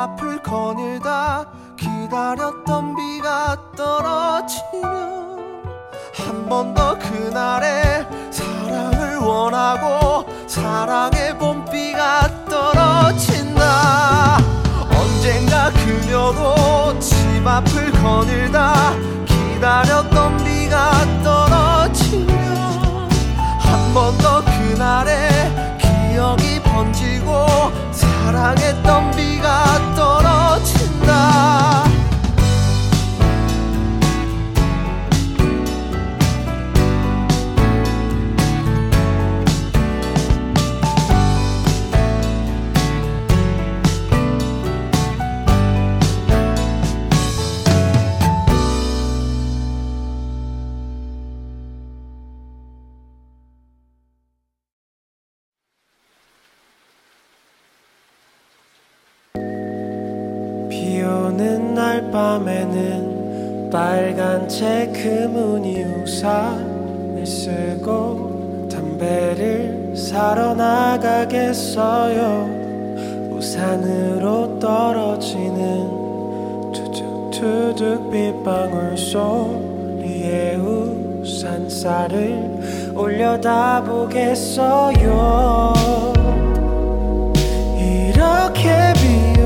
앞을 거닐다 기다렸던 비가 떨어지면 한 번 더 그날의 사랑을 원하고 사랑의 봄비가 떨어진다. 언젠가 그녀도 집 앞을 거닐다 기다렸던 비가 떨어지면 한 번 더 그날의 기억이 번지고 사랑했던 비가 떨어진다 빨간 체크 무늬 우산을 쓰고 담배를 사러 나가겠어요. 우산으로 떨어지는 투둑투둑 빗방울 소리에 우산살을 올려다 보겠어요. 이렇게 비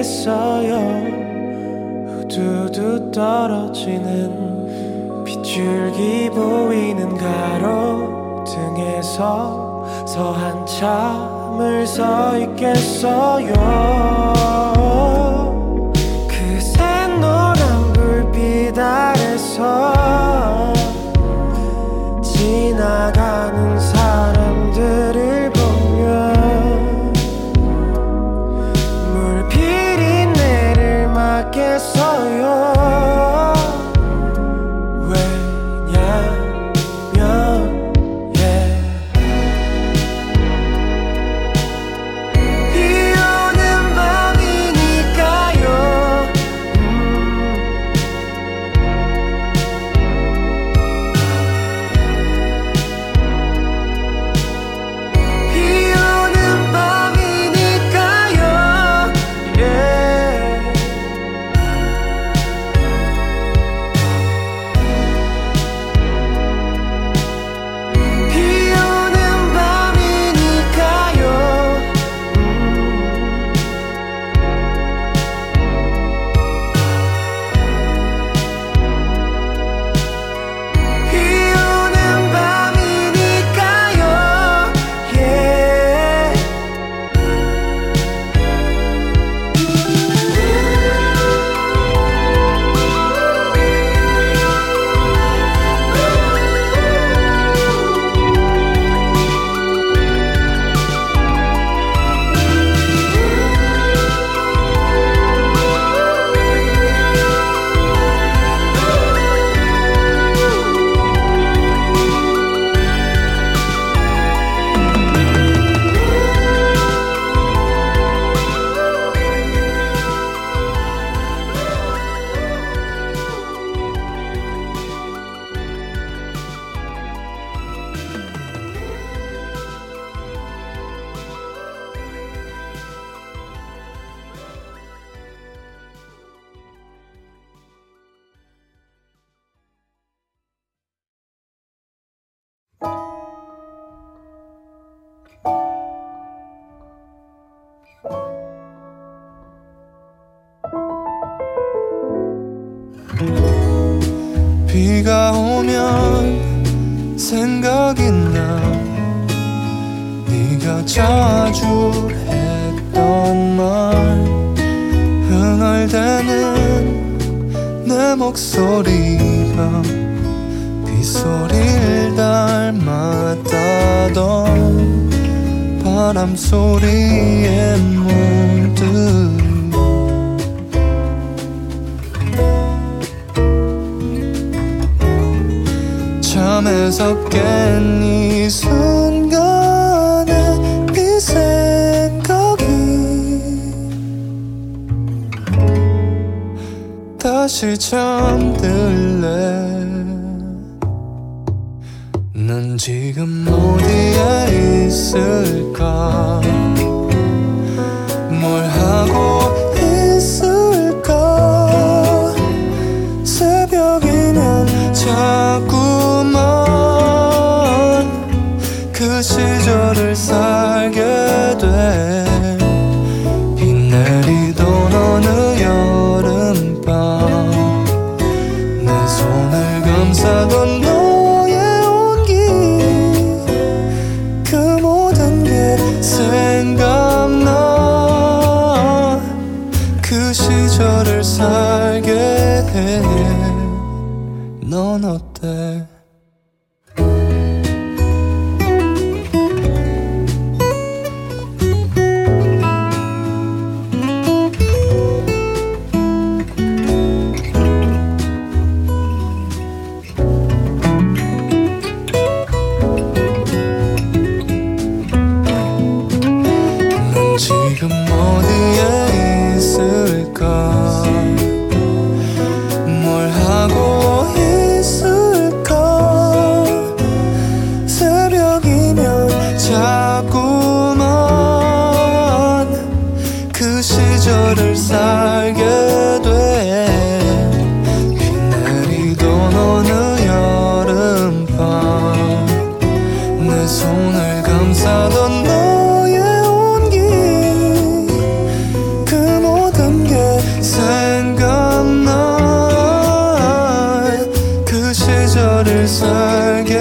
느끼겠어요. 후두두 떨어지는 빗줄기 보이는 가로등에서 서 한참을 서 있겠어요. 그새 노란 불빛 아래서 지나가 비가 오면 생각이 나. 네가 자주 했던 말 흥얼대는 내 목소리가 빗소리를 닮았다던 바람 소리에 문득 밤에서 깬 이 순간에 네 생각이 다시 잠들래? 난 지금 어디에 있을까? 나를 살게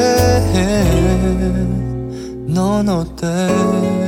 해넌 어때?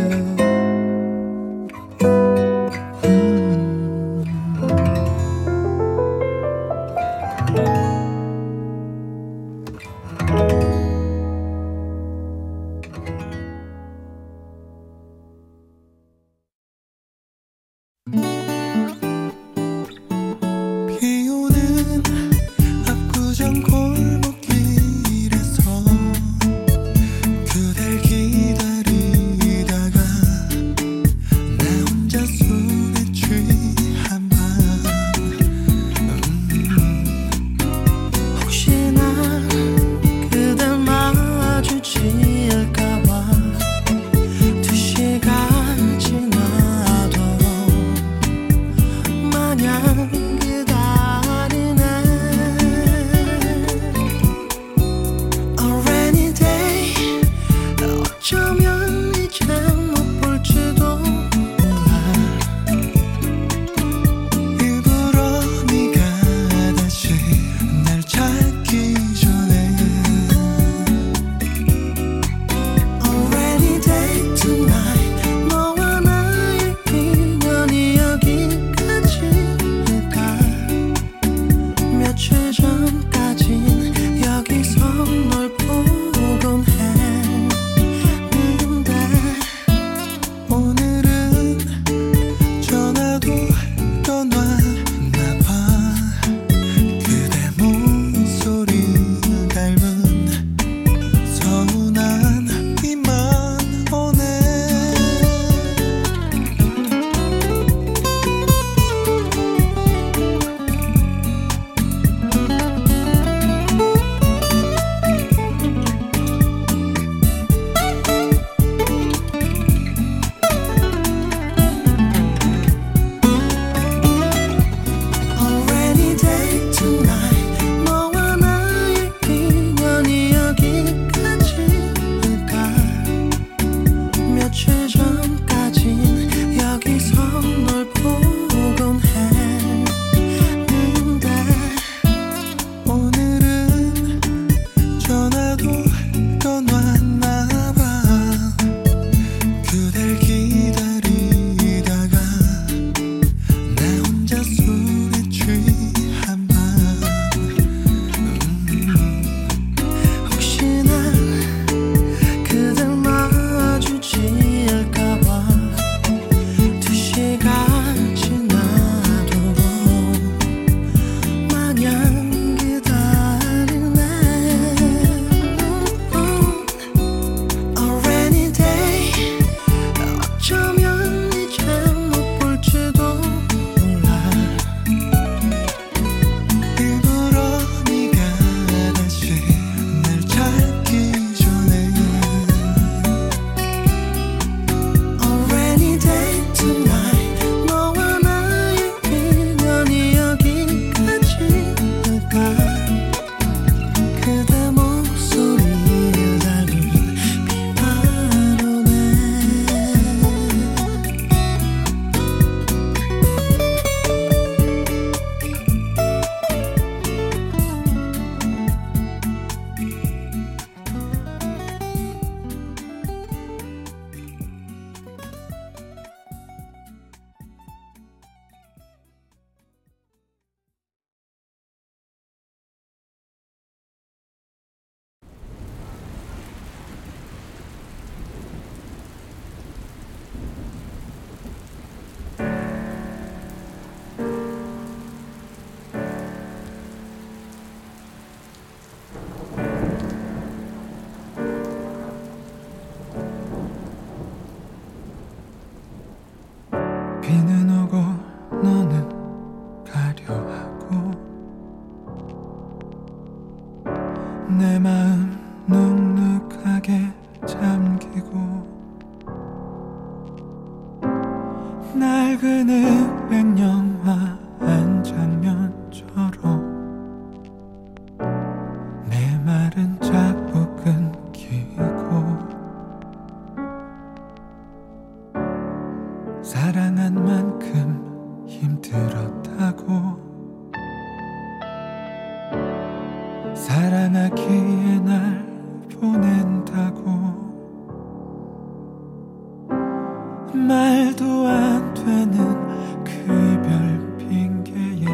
말도 안 되는 그 이별 핑계에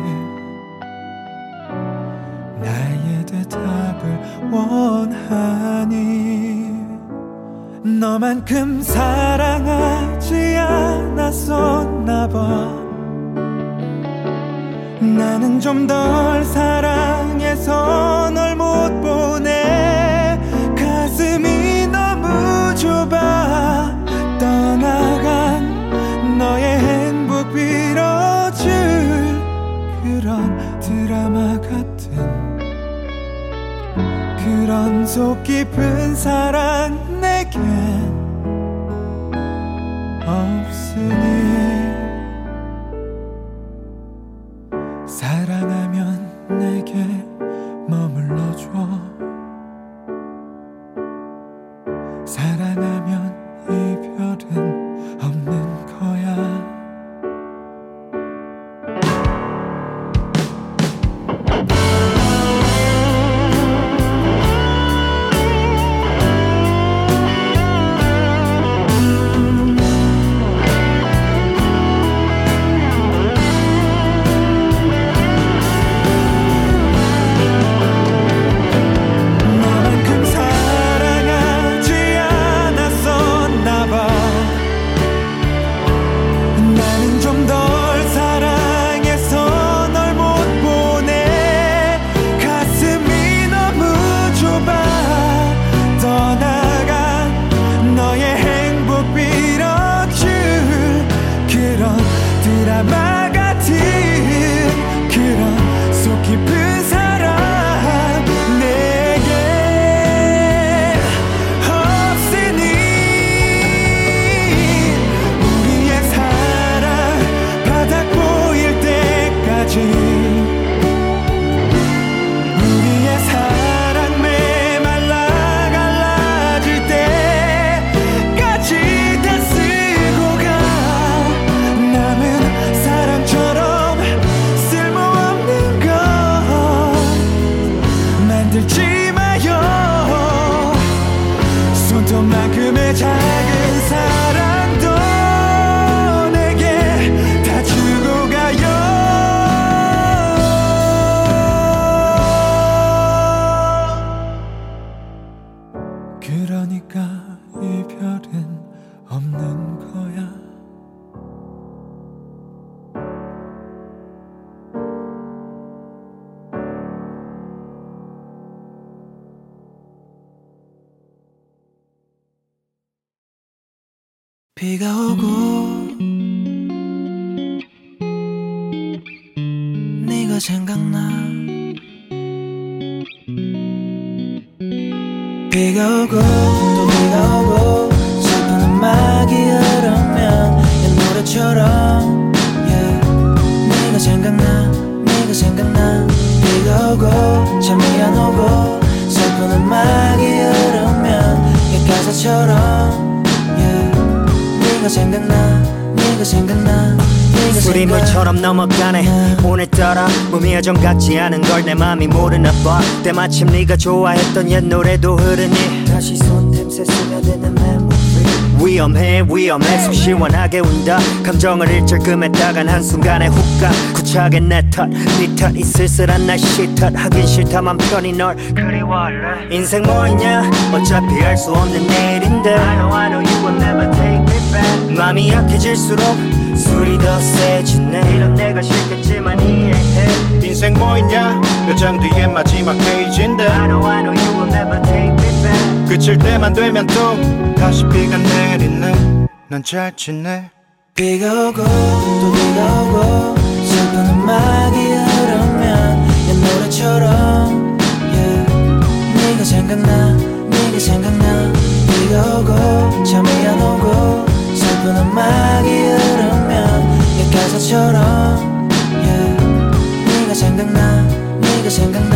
나의 대답을 원하니 너만큼 사랑하지 않았었나 봐. 나는 좀 덜 사랑해서 널 못 보내. 가슴이 너무 좁아 그런 속 깊은 사랑 비가 오고 네가 생각나 비가 오고 또 비가 오고 슬픈 음악이 흐르면 내 노래처럼 yeah. 네가 생각나 네가 생각나 비가 오고 잠이 안 오고 슬픈 음악이 흐르면 내 가사처럼. 네가 생각나 네가 생각나 우리 물처럼 넘어가네. 오늘따라 몸이 여전 같지 않은 걸 내 맘이 모르나 봐. 때마침 네가 좋아했던 옛 노래도 흐르니 다시 손냄새 스며드는 메모리 위험해 위험해. 속 시원하게 운다. 감정을 일절 금했다간 한순간에 훅가. 구차하게 내탓네탓 이 쓸쓸한 날씨 탓 하긴 싫다 맘 편히 널 그리워할래. 인생 뭐 있냐? 어차피 할수 없는 내일인데. I know I know you will never take me 맘이 약해질수록 술이 더 세지네. 이런 내가 싫겠지만 이해해. 인생 뭐 있냐? 몇 장 뒤에 마지막 페이지인데. I know I know you will never take me back. 그칠 때만 되면 또 다시 비가 내리네. 넌잘 지내. 비가 오고 또 비가 오고 슬픈 음악이 흐르면 내 노래처럼 yeah. 네가 생각나 네가 생각나. 비가 오고 잠이 안 오고 슬픈 음악이 흐르면 옛 가사처럼 yeah. 네가 생각나 네가 생각나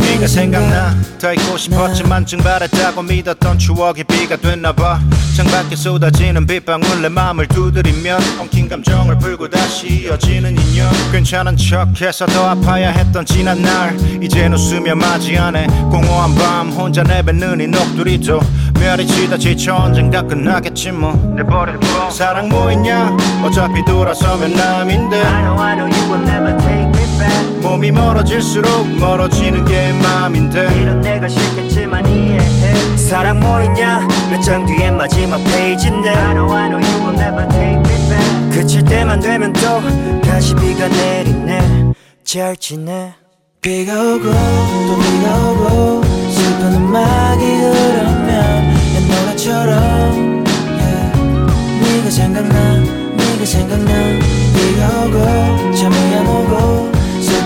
네가 생각나. 더 있고 싶었지만 증발했다고 믿었던 추억이 비가 됐나봐 창 밖에 쏟아지는 빗방울 내 맘을 두드리면 엉킨 감정을 풀고 다시 이어지는 인연. 괜찮은 척해서 더 아파야 했던 지난 날 이젠 웃으며 맞이하네. 공허한 밤 혼자 내뱉는 이 녹두리도. 멸이 치다 지쳐 언젠가 끝나겠지 뭐. 내버려둬 사랑 뭐 있냐? 어차피 돌아서면 남인데. I know I know you will never take 몸이 멀어질수록 멀어지는 게 맘인데. 이런 내가 싫겠지만 이해해. 사랑 뭐 있냐? 몇 장 뒤에 마지막 페이지인데. I know I know you will never take me back. 그칠 때만 되면 또 다시 비가 내리네. 잘 지내. 비가 오고 또 비가 오고 슬픈 음악이 흐르면 옛 노래처럼 yeah. 네가 생각나 네가 생각나. 비가 오고 잠이 안 오고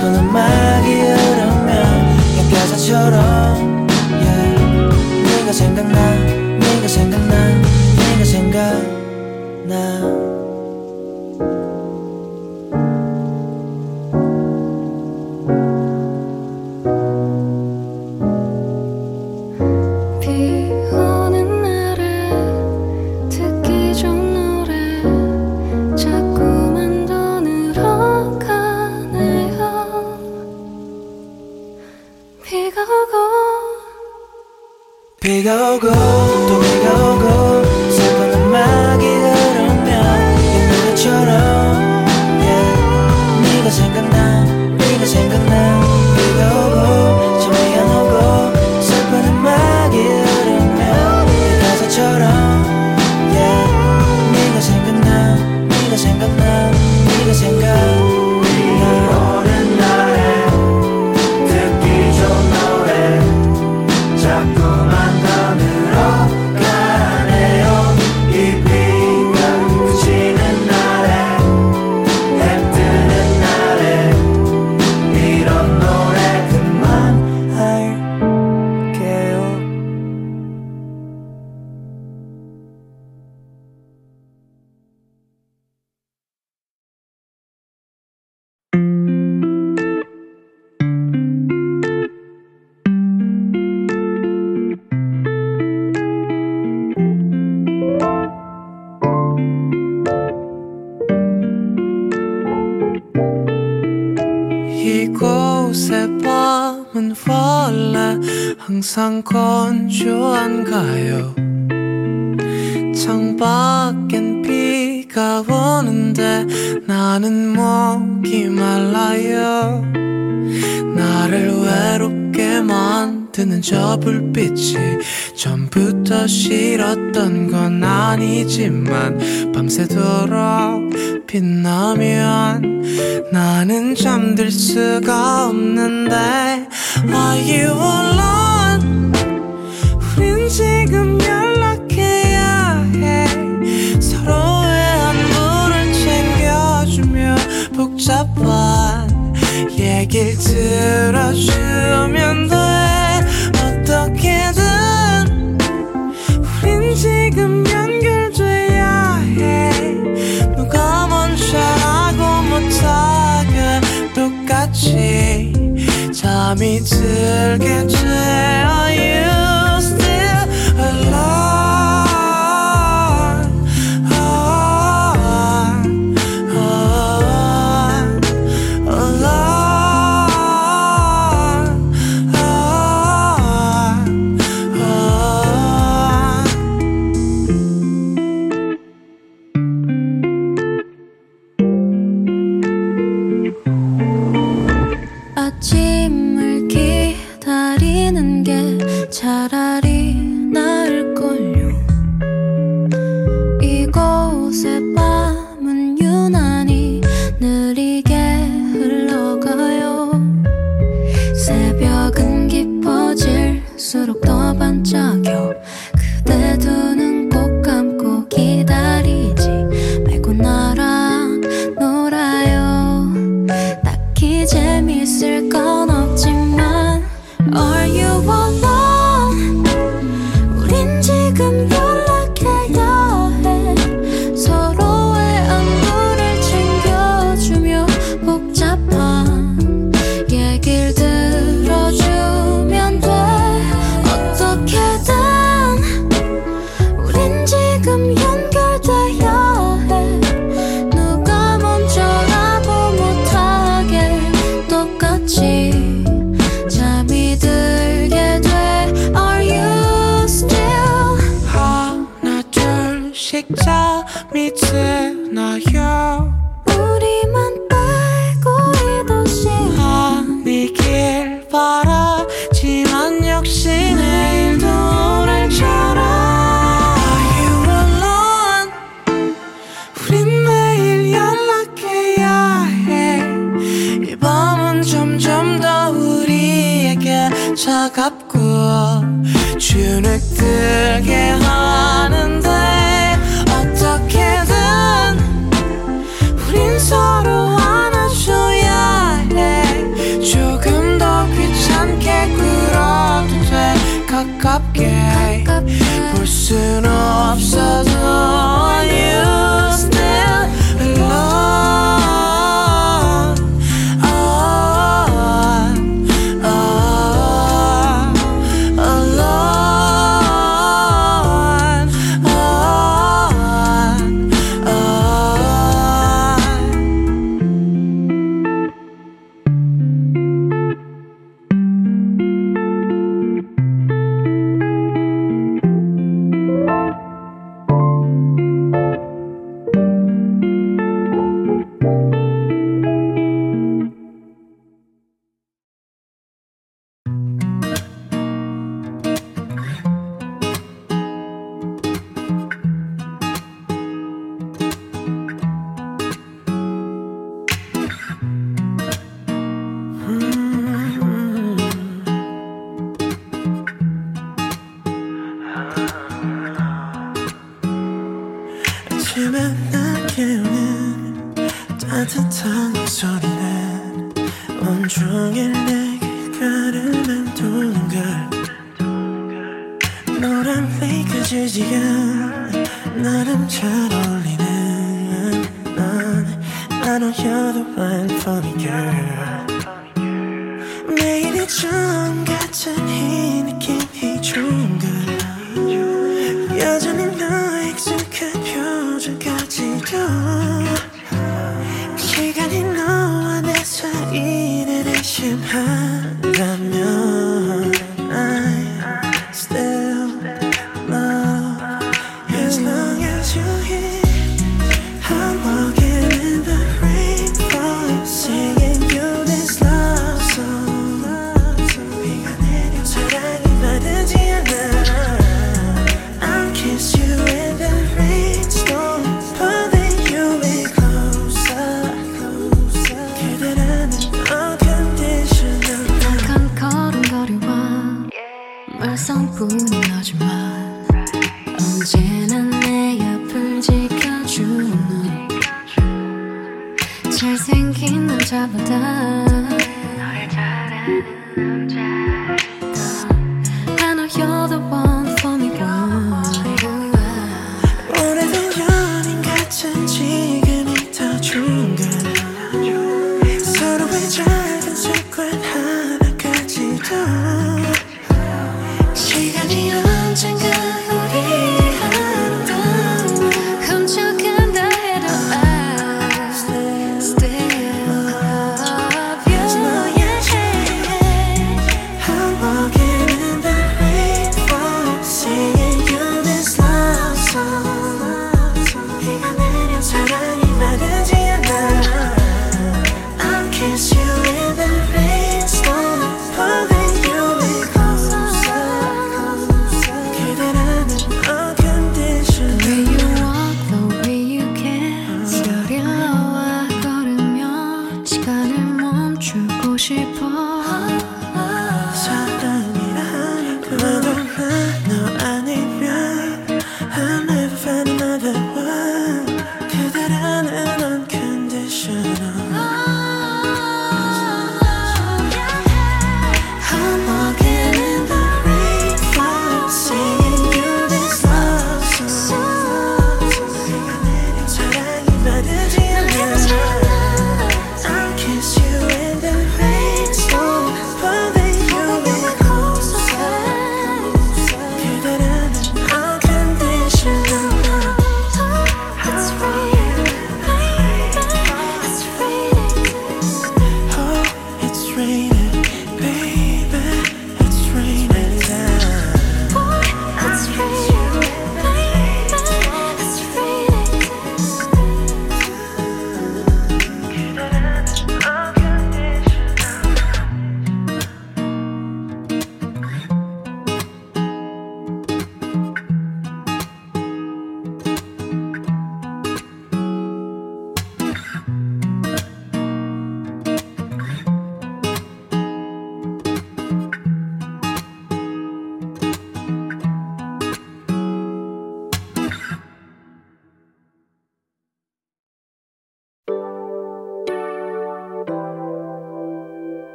슬픈 음악이 흐르면 옛 가사처럼 yeah. 네가 생각나 네가 생각나 네가 생각나 비가 항상 건조한가요? 드는 저 불빛이 전부터 싫었던 건 아니지만 밤새도록 빛나면 나는 잠들 수가 없는데 Are you alone? 우린 지금 연락해야 해 서로의 안부를 챙겨주며 복잡한 얘길 들어주면 돼 잠이 들게 돼 Are you 차갑고 주눅 들게 하는데 어떻게든 우린 서로 안아줘야 해 조금 더 귀찮게 굴어도 돼 가깝게, 가깝게. 볼 순 없어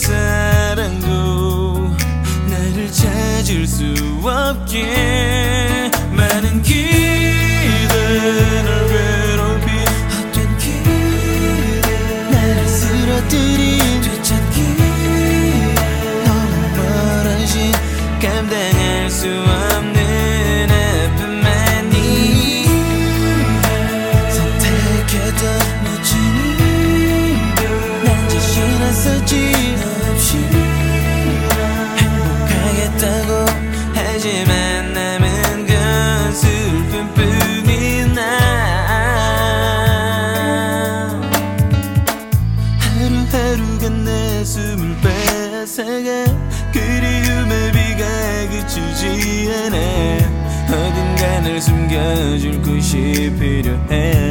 쓰러뜨린 되찾기 너무 숨겨줄 곳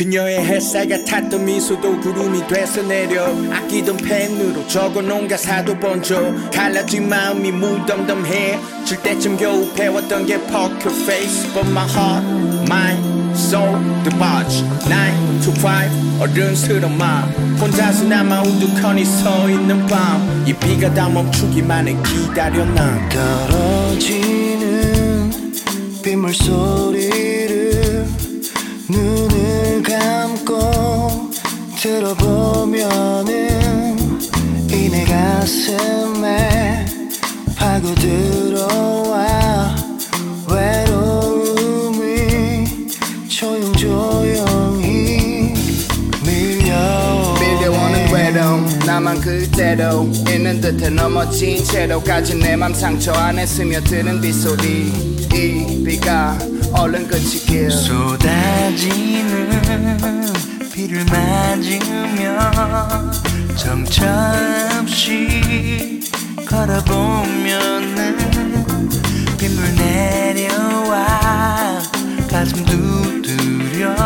그녀의 햇살 같았던 미소도 구름이 돼서 내려 아끼던 펜으로 적어놓은 가사도 번져 갈라진 마음이 무덤덤해 질 때쯤 겨우 배웠던 게 poker face But my heart, mind, soul, the budge 9 to 5 어른스러운 마음. 혼자서 남아 우두커니 서 있는 밤. 이 비가 다 멈추기만을 기다려 난. 떨어지는 빗물 소리를 눈을 감고 들어보면은 이 내 가슴에 파고 들어와 나만 그대로 있는 듯해 넘어진 채로 가진 내맘 상처 안에 스며드는 빗소리 이 비가 얼른 그치길. 쏟아지는 비를 맞으며 정처없이 걸어보면은 빗물 내려와 가슴 두드려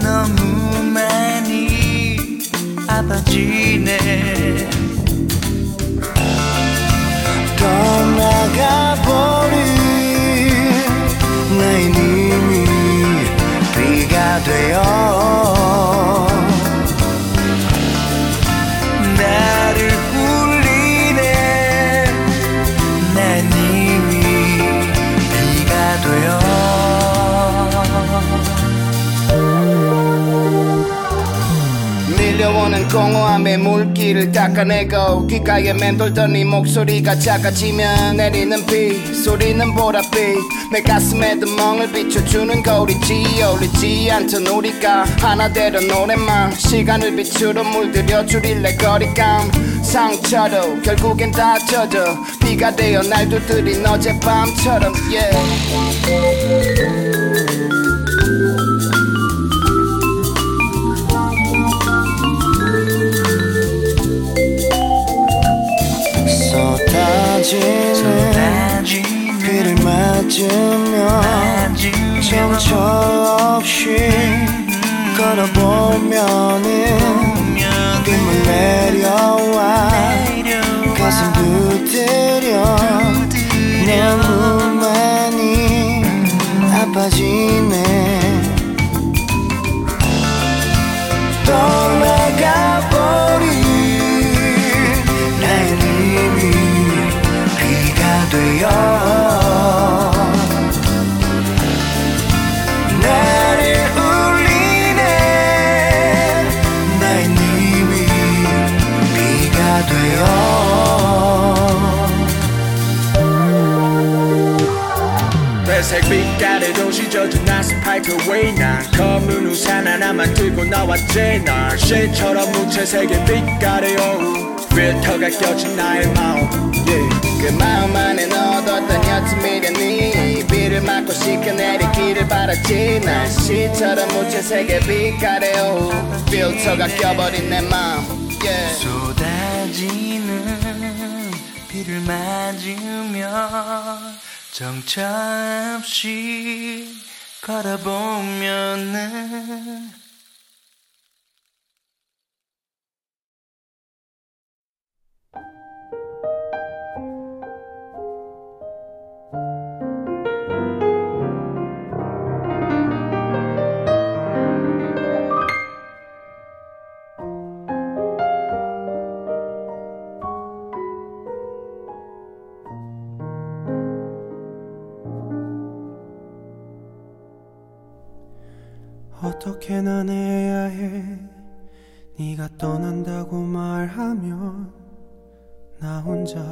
너무 많이 아파지네 떠나가 공허함의 물기를 닦아내고 귓가에 맴돌던 네 목소리가 작아지면 내리는 비 소리는 보랏빛. 내 가슴에 멍을 비춰주는 거리지 어울리지 않던 우리가 하나 되던 노래만 시간을 비추러 물들여 줄일래 거리감. 상처도 결국엔 다 젖어 비가 되어 날 두드린 어젯밤처럼 yeah. 쏟아지는 비를 맞으며 정처 없이 걸어보면은 빗물 내려와 가슴 두드려 내 몸만이 아파지네. 떠나 회색 빛깔의 도시 젖은 아스팔트 위에 난 검은 우산 하나만 들고 나왔지 날씨처럼 무채색의 빛깔의 오후 필터가 껴진 나의 마음. Yeah. 그 마음 안에 넣어뒀던 옅은 미련이 비를 맞고 씻겨내리기를 바랐지 날씨처럼 무채색의 빛깔의 오후 필터가 껴버린 내 마음 yeah. 쏟아지는 비를 맞으며 정처 없이 걸어보면은 어떻게 난 해야 해? 네가 떠난다고 말하면 나 혼자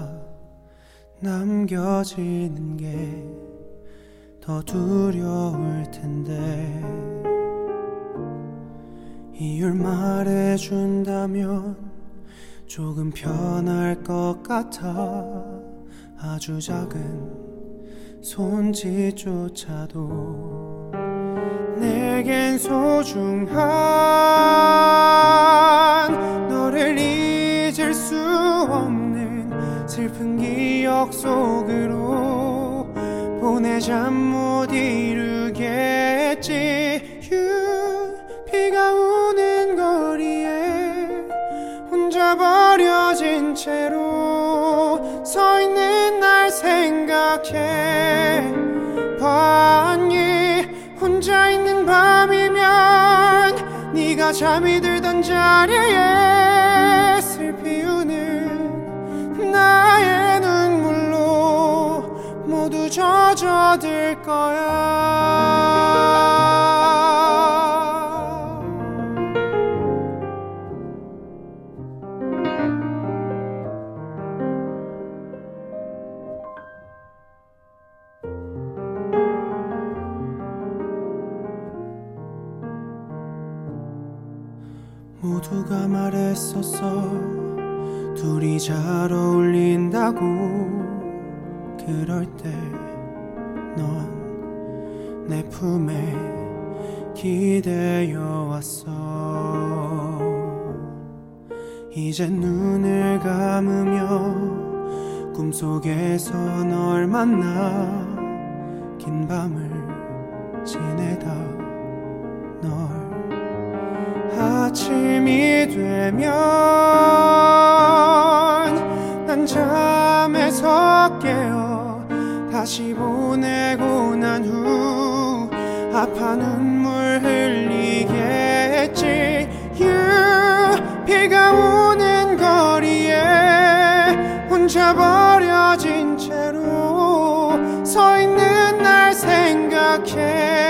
남겨지는 게 더 두려울 텐데. 이유를 말해준다면 조금 편할 것 같아. 아주 작은 손짓조차도 내겐 소중한 너를 잊을 수 없는 슬픈 기억 속으로 보내자 못 이루겠지. You 비가 오는 거리에 혼자 버려진 채로 서 있는 날 생각해. 봤 네가 잠이 들던 자리에 슬피 우는 나의 눈물로 모두 젖어들 거야 말했었어. 둘이 잘 어울린다고. 그럴 때 넌 내 품에 기대어 왔어. 이제 눈을 감으며 꿈속에서 널 만나 긴 밤을 지내 아침이 되면 난 잠에서 깨어 다시 보내고 난 후 아파 눈물 흘리겠지. You 비가 오는 거리에 혼자 버려진 채로 서 있는 날 생각해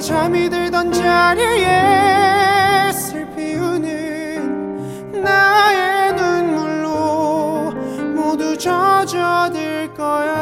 잠이 들던 자리에 슬피 우는 나의 눈물로 모두 젖어들 거야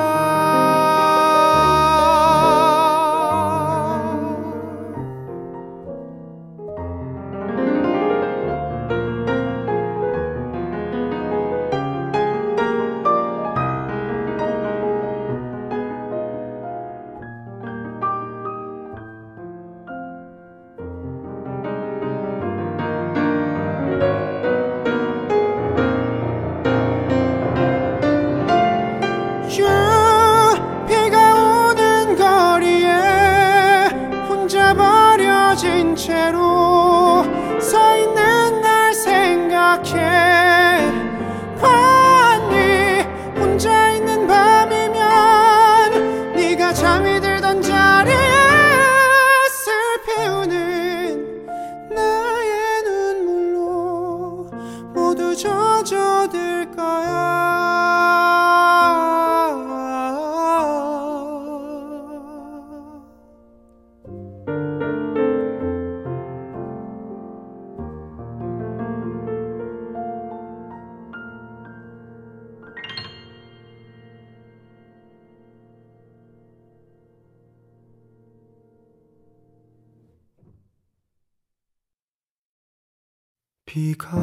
비가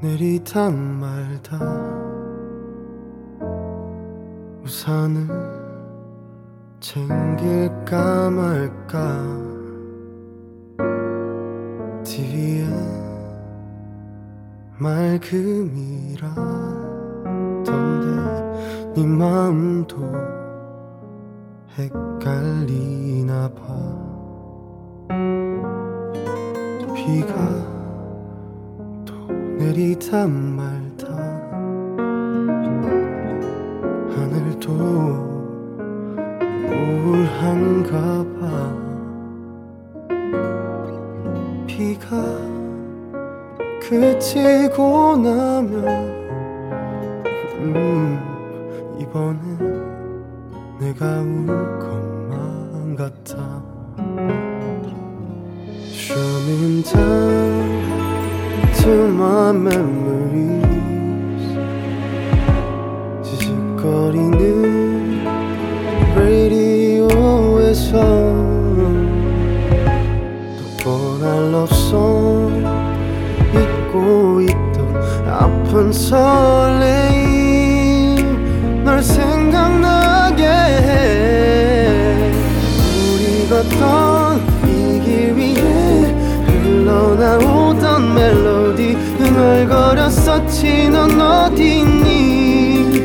내리다 말다. 우산을 챙길까 말까. TV에 맑음이라던데 네 마음도 헷갈리나 봐 비가 또 내리다 말다. 하늘도 우울한가 봐. 비가 그치고 나면 음 이번엔 내가 울것 to my memories. 지직거리는 라디오에서 또 뻔한 러브송 잊고 있던 아픈 설레 흥얼거렸었지 넌 어디 있니?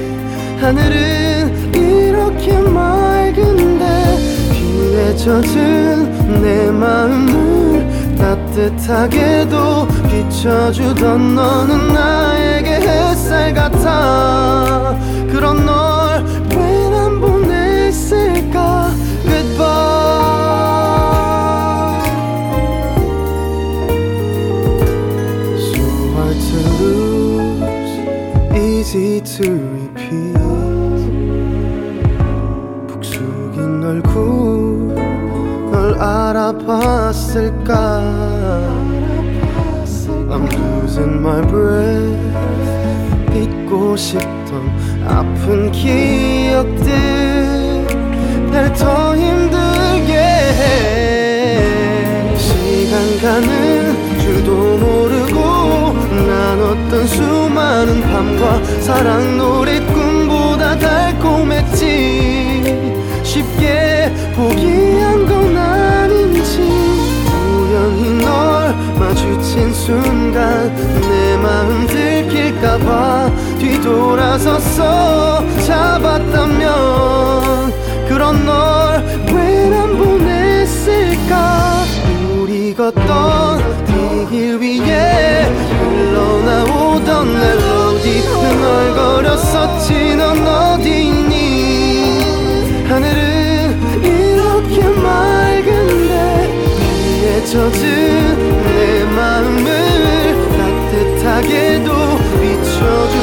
하늘은 이렇게 맑은데 비에 젖은 내 마음을 따뜻하게도 비춰주던 너는 나에게 햇살 같아. 그런 널 왜 난 보냈을까 Easy to repeat. 푹 숙인 얼굴 널 알아봤을까? I'm losing my breath. 잊고 싶던 아픈 기억들 날더 힘들게 해. 시간 가는 줄도 모르고 나눴던 수많은 밤과 사랑 노래 꿈보다 달콤했지. 쉽게 포기한 건 아닌지. 우연히 널 마주친 순간 내 마음 들킬까봐 뒤돌아서서 잡았다면 그런 널 왜 난 보냈을까? 우리 걷던 이 길 위에 흘러나오던 멜로디 흥얼거렸었지? 넌 어디 있니? 하늘은 이렇게 맑은데 비에 젖은 내 마음을 따뜻하게도 비춰주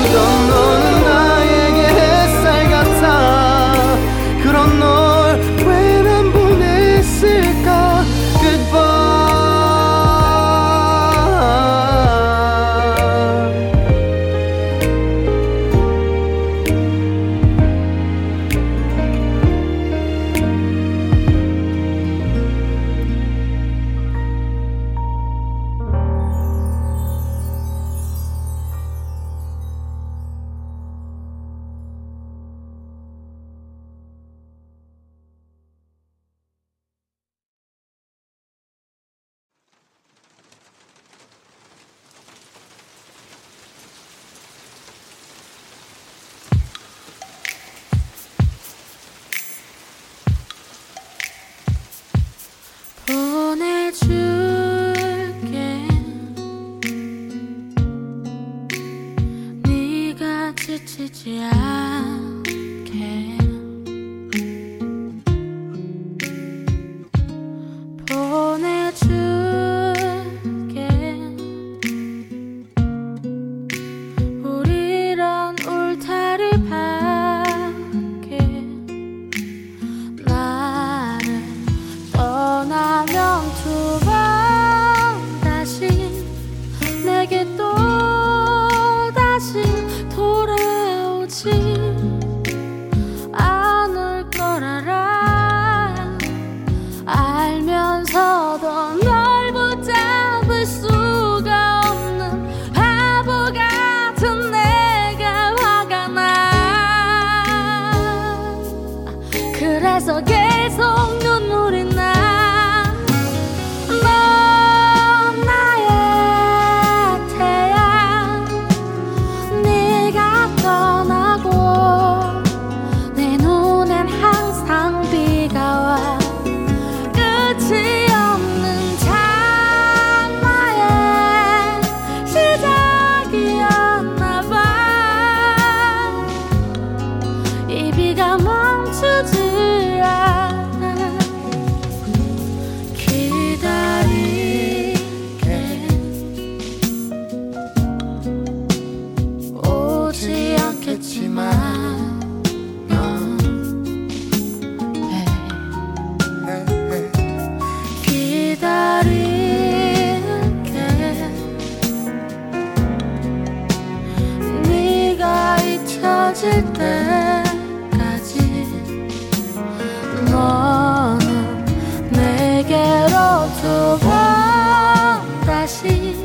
두번 다시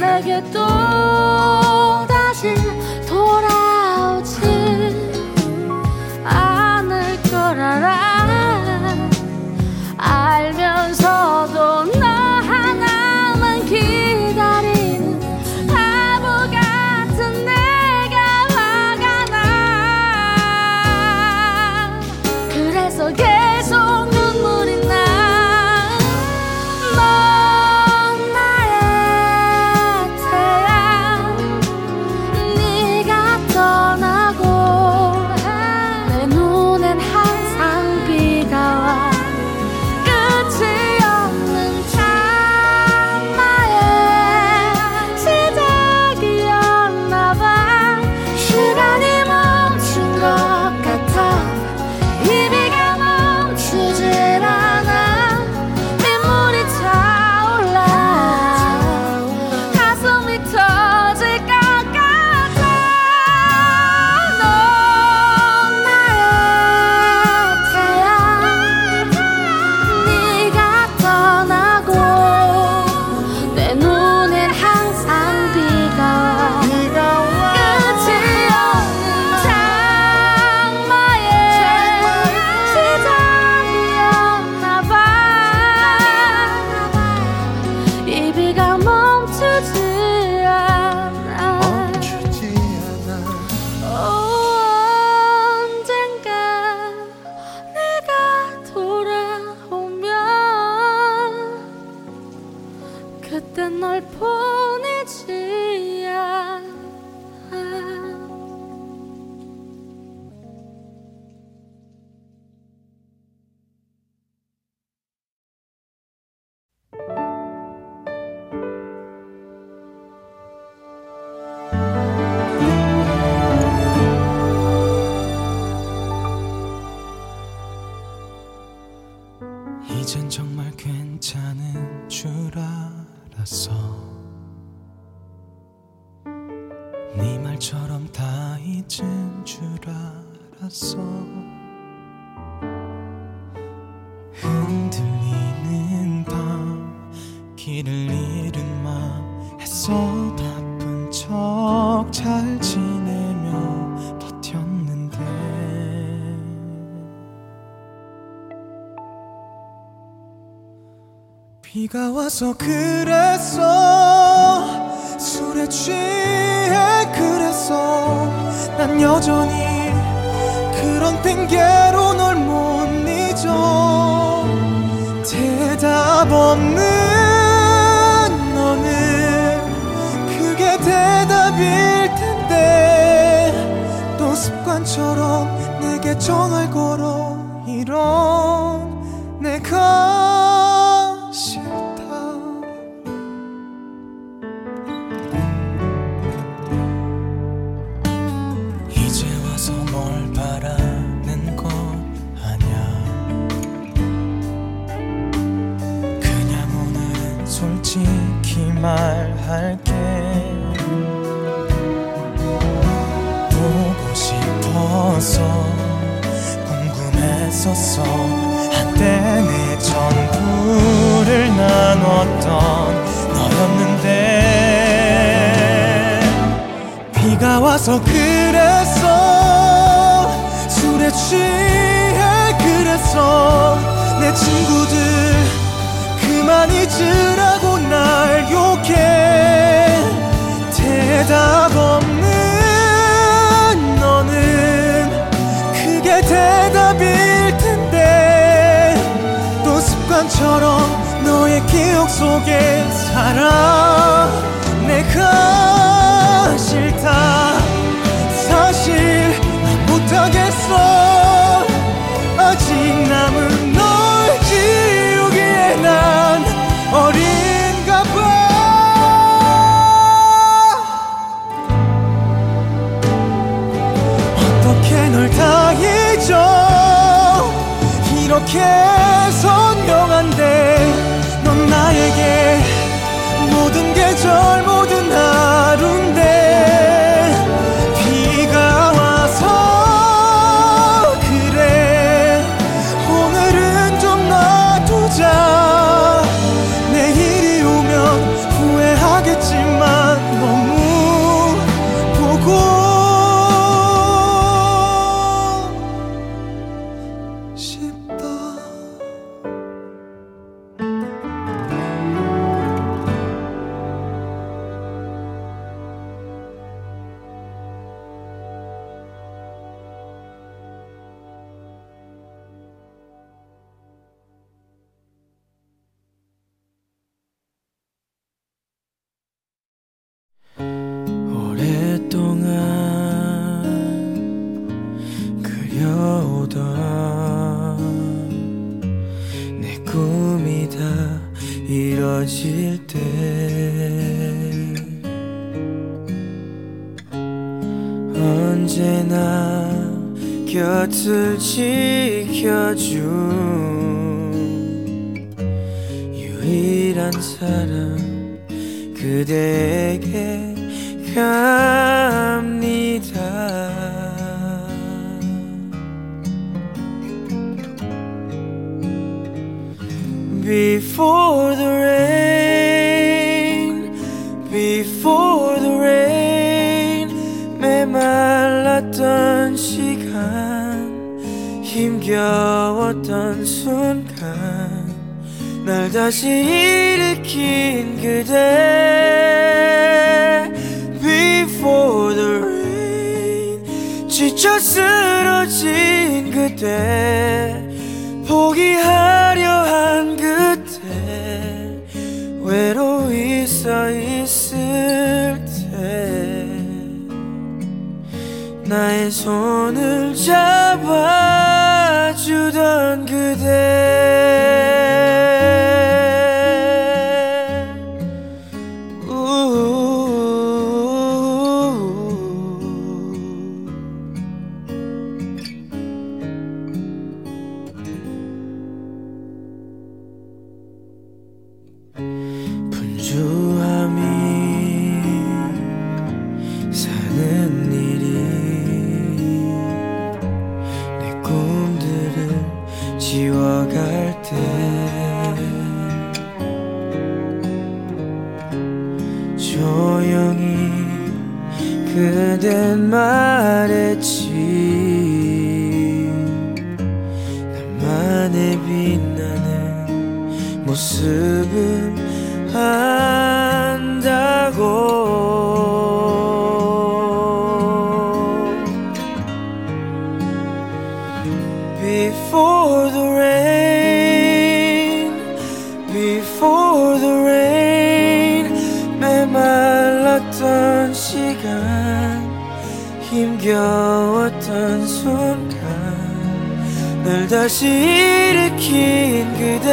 내게 돌아 줄 알았어. 흔들리는 밤 길을 잃은 맘 했어 바쁜 척 잘 지내며 버텼는데. 비가 와서 그랬어. 술에 취해 그 난 여전히 그런 핑계로 널 못 잊어. 대답 없는 너는 그게 대답일 텐데. 또 습관처럼 내게 정을 걸어. 이런 내가 와서 그랬어 술에 취해 그랬어 내 친구들 그만 잊으라고 날 욕해. 대답 없는 너는 그게 대답일 텐데. 또 습관처럼 너의 기억 속에 살아. 내가 이렇게 선명한데 넌 나에게 모든 게 젊어 그댄 말했지. 다시 일으킨 그대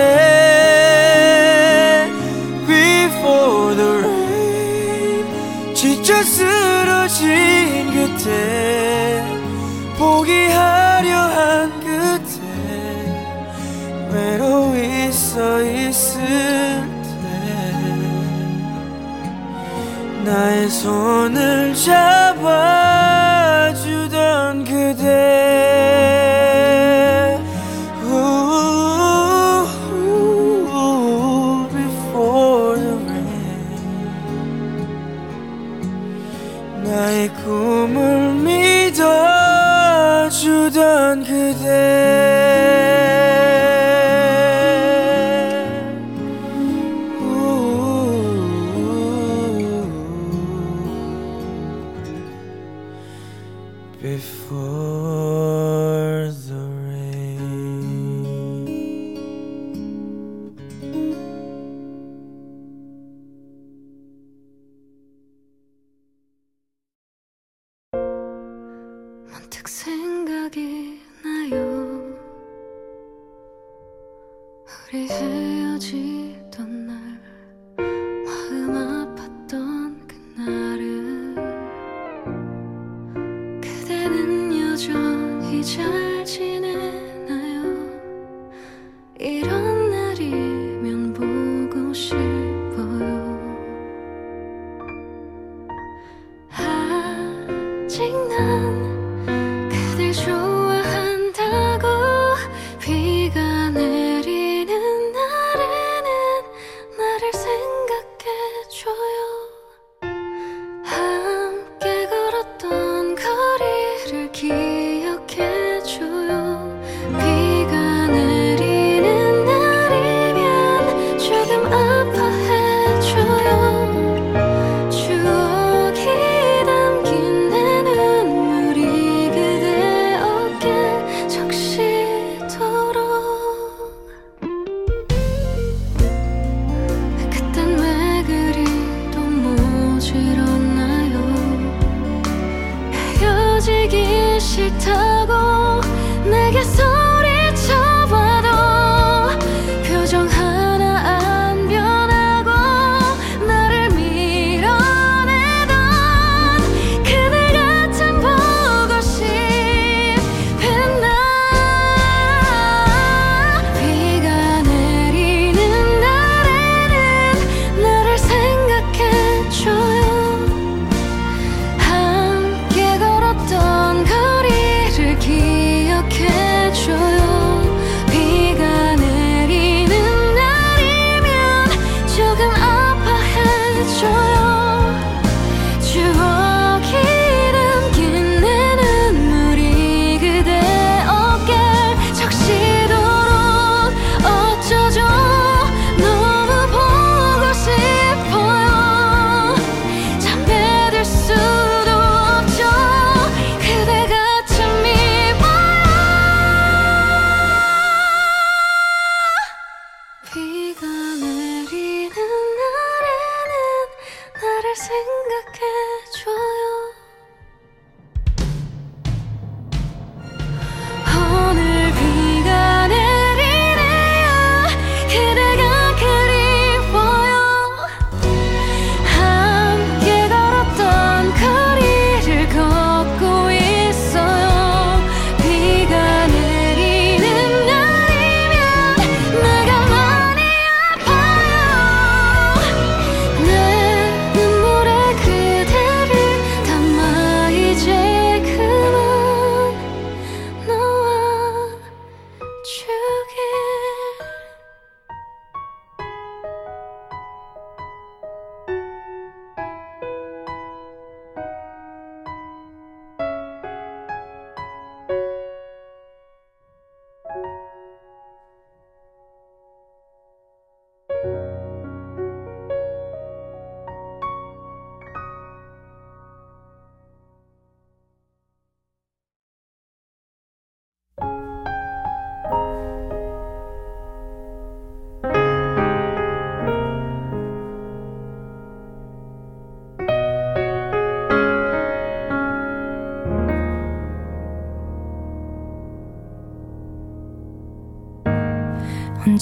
Before the rain. 지쳐 쓰러진 그대 포기하려 한 그대. 외로 있어 있을 때 나의 손을 잡아주던 그대.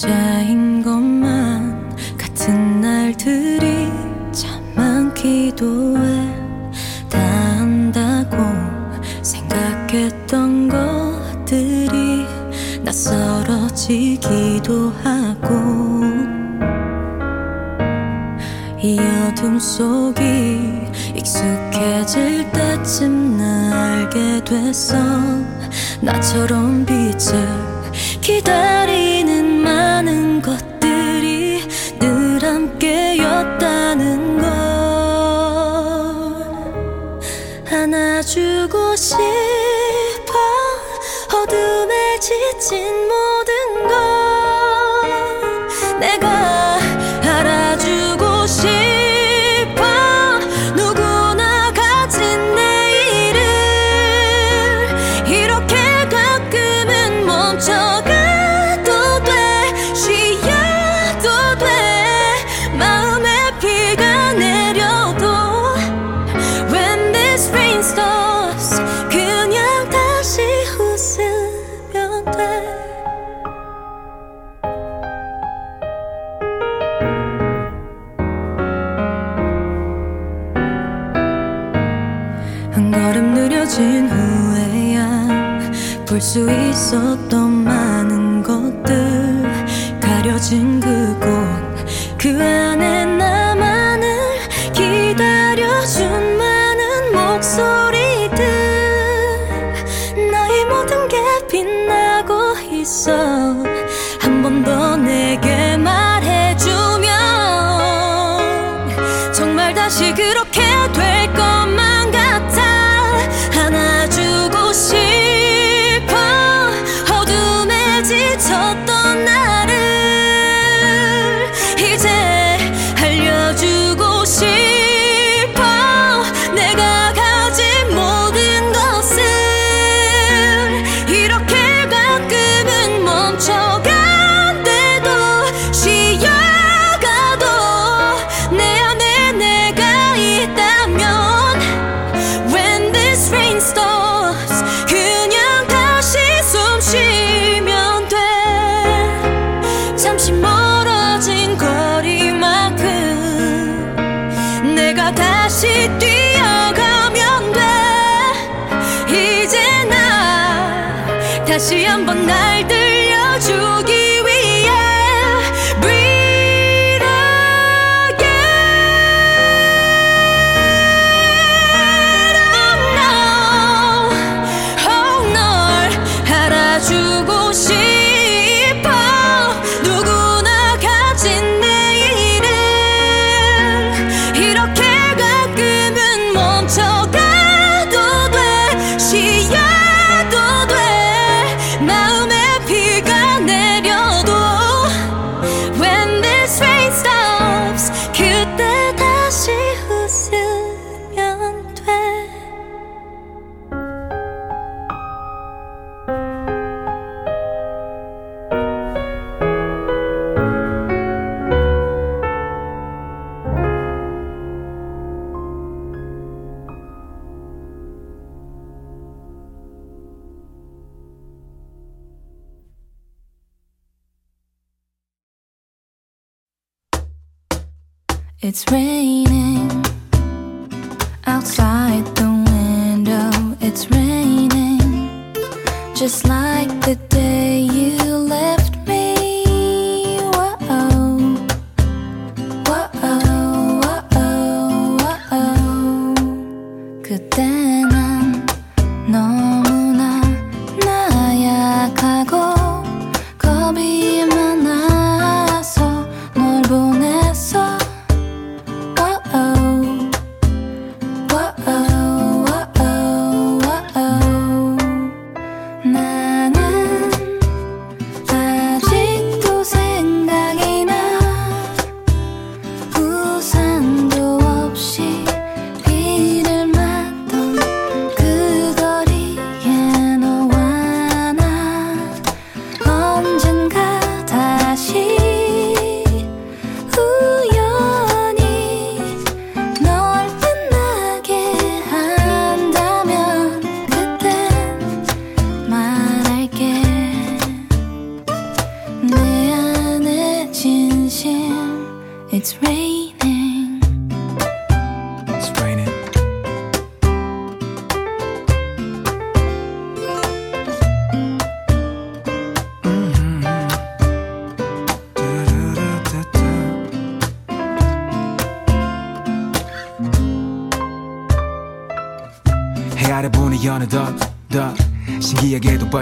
혼자인 것만 같은 날들이 참 많기도 해다 한다고 생각했던 것들이 낯설어지기도 하고 이 어둠 속이 익숙해질 때쯤 날 알게 돼서 나처럼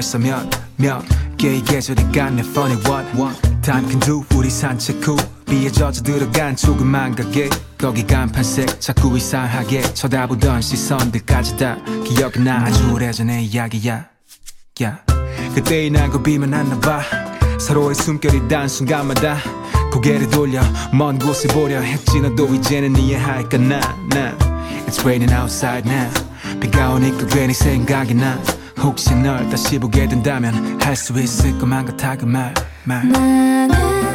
벌써 몇몇 개의 계절이 갔네 funny what time can do 우리 산책 후 비에 젖어 들어간 조그만 가게. 거기 간판색 자꾸 이상하게 쳐다보던 시선들까지 다 기억이 나. 아주 오래전의 이야기야. 야. 그때의 나고 비만 안나봐. 서로의 숨결이 단 순간마다 고개를 돌려 먼 곳을 보려 했지. 너도 이제는 이해할까? 나나. It's raining outside now. 비가 오니까 괜히 생각이 나 혹시 널 다시 보게 된다면 할 수 있을 것만 같아 그 말말. 나는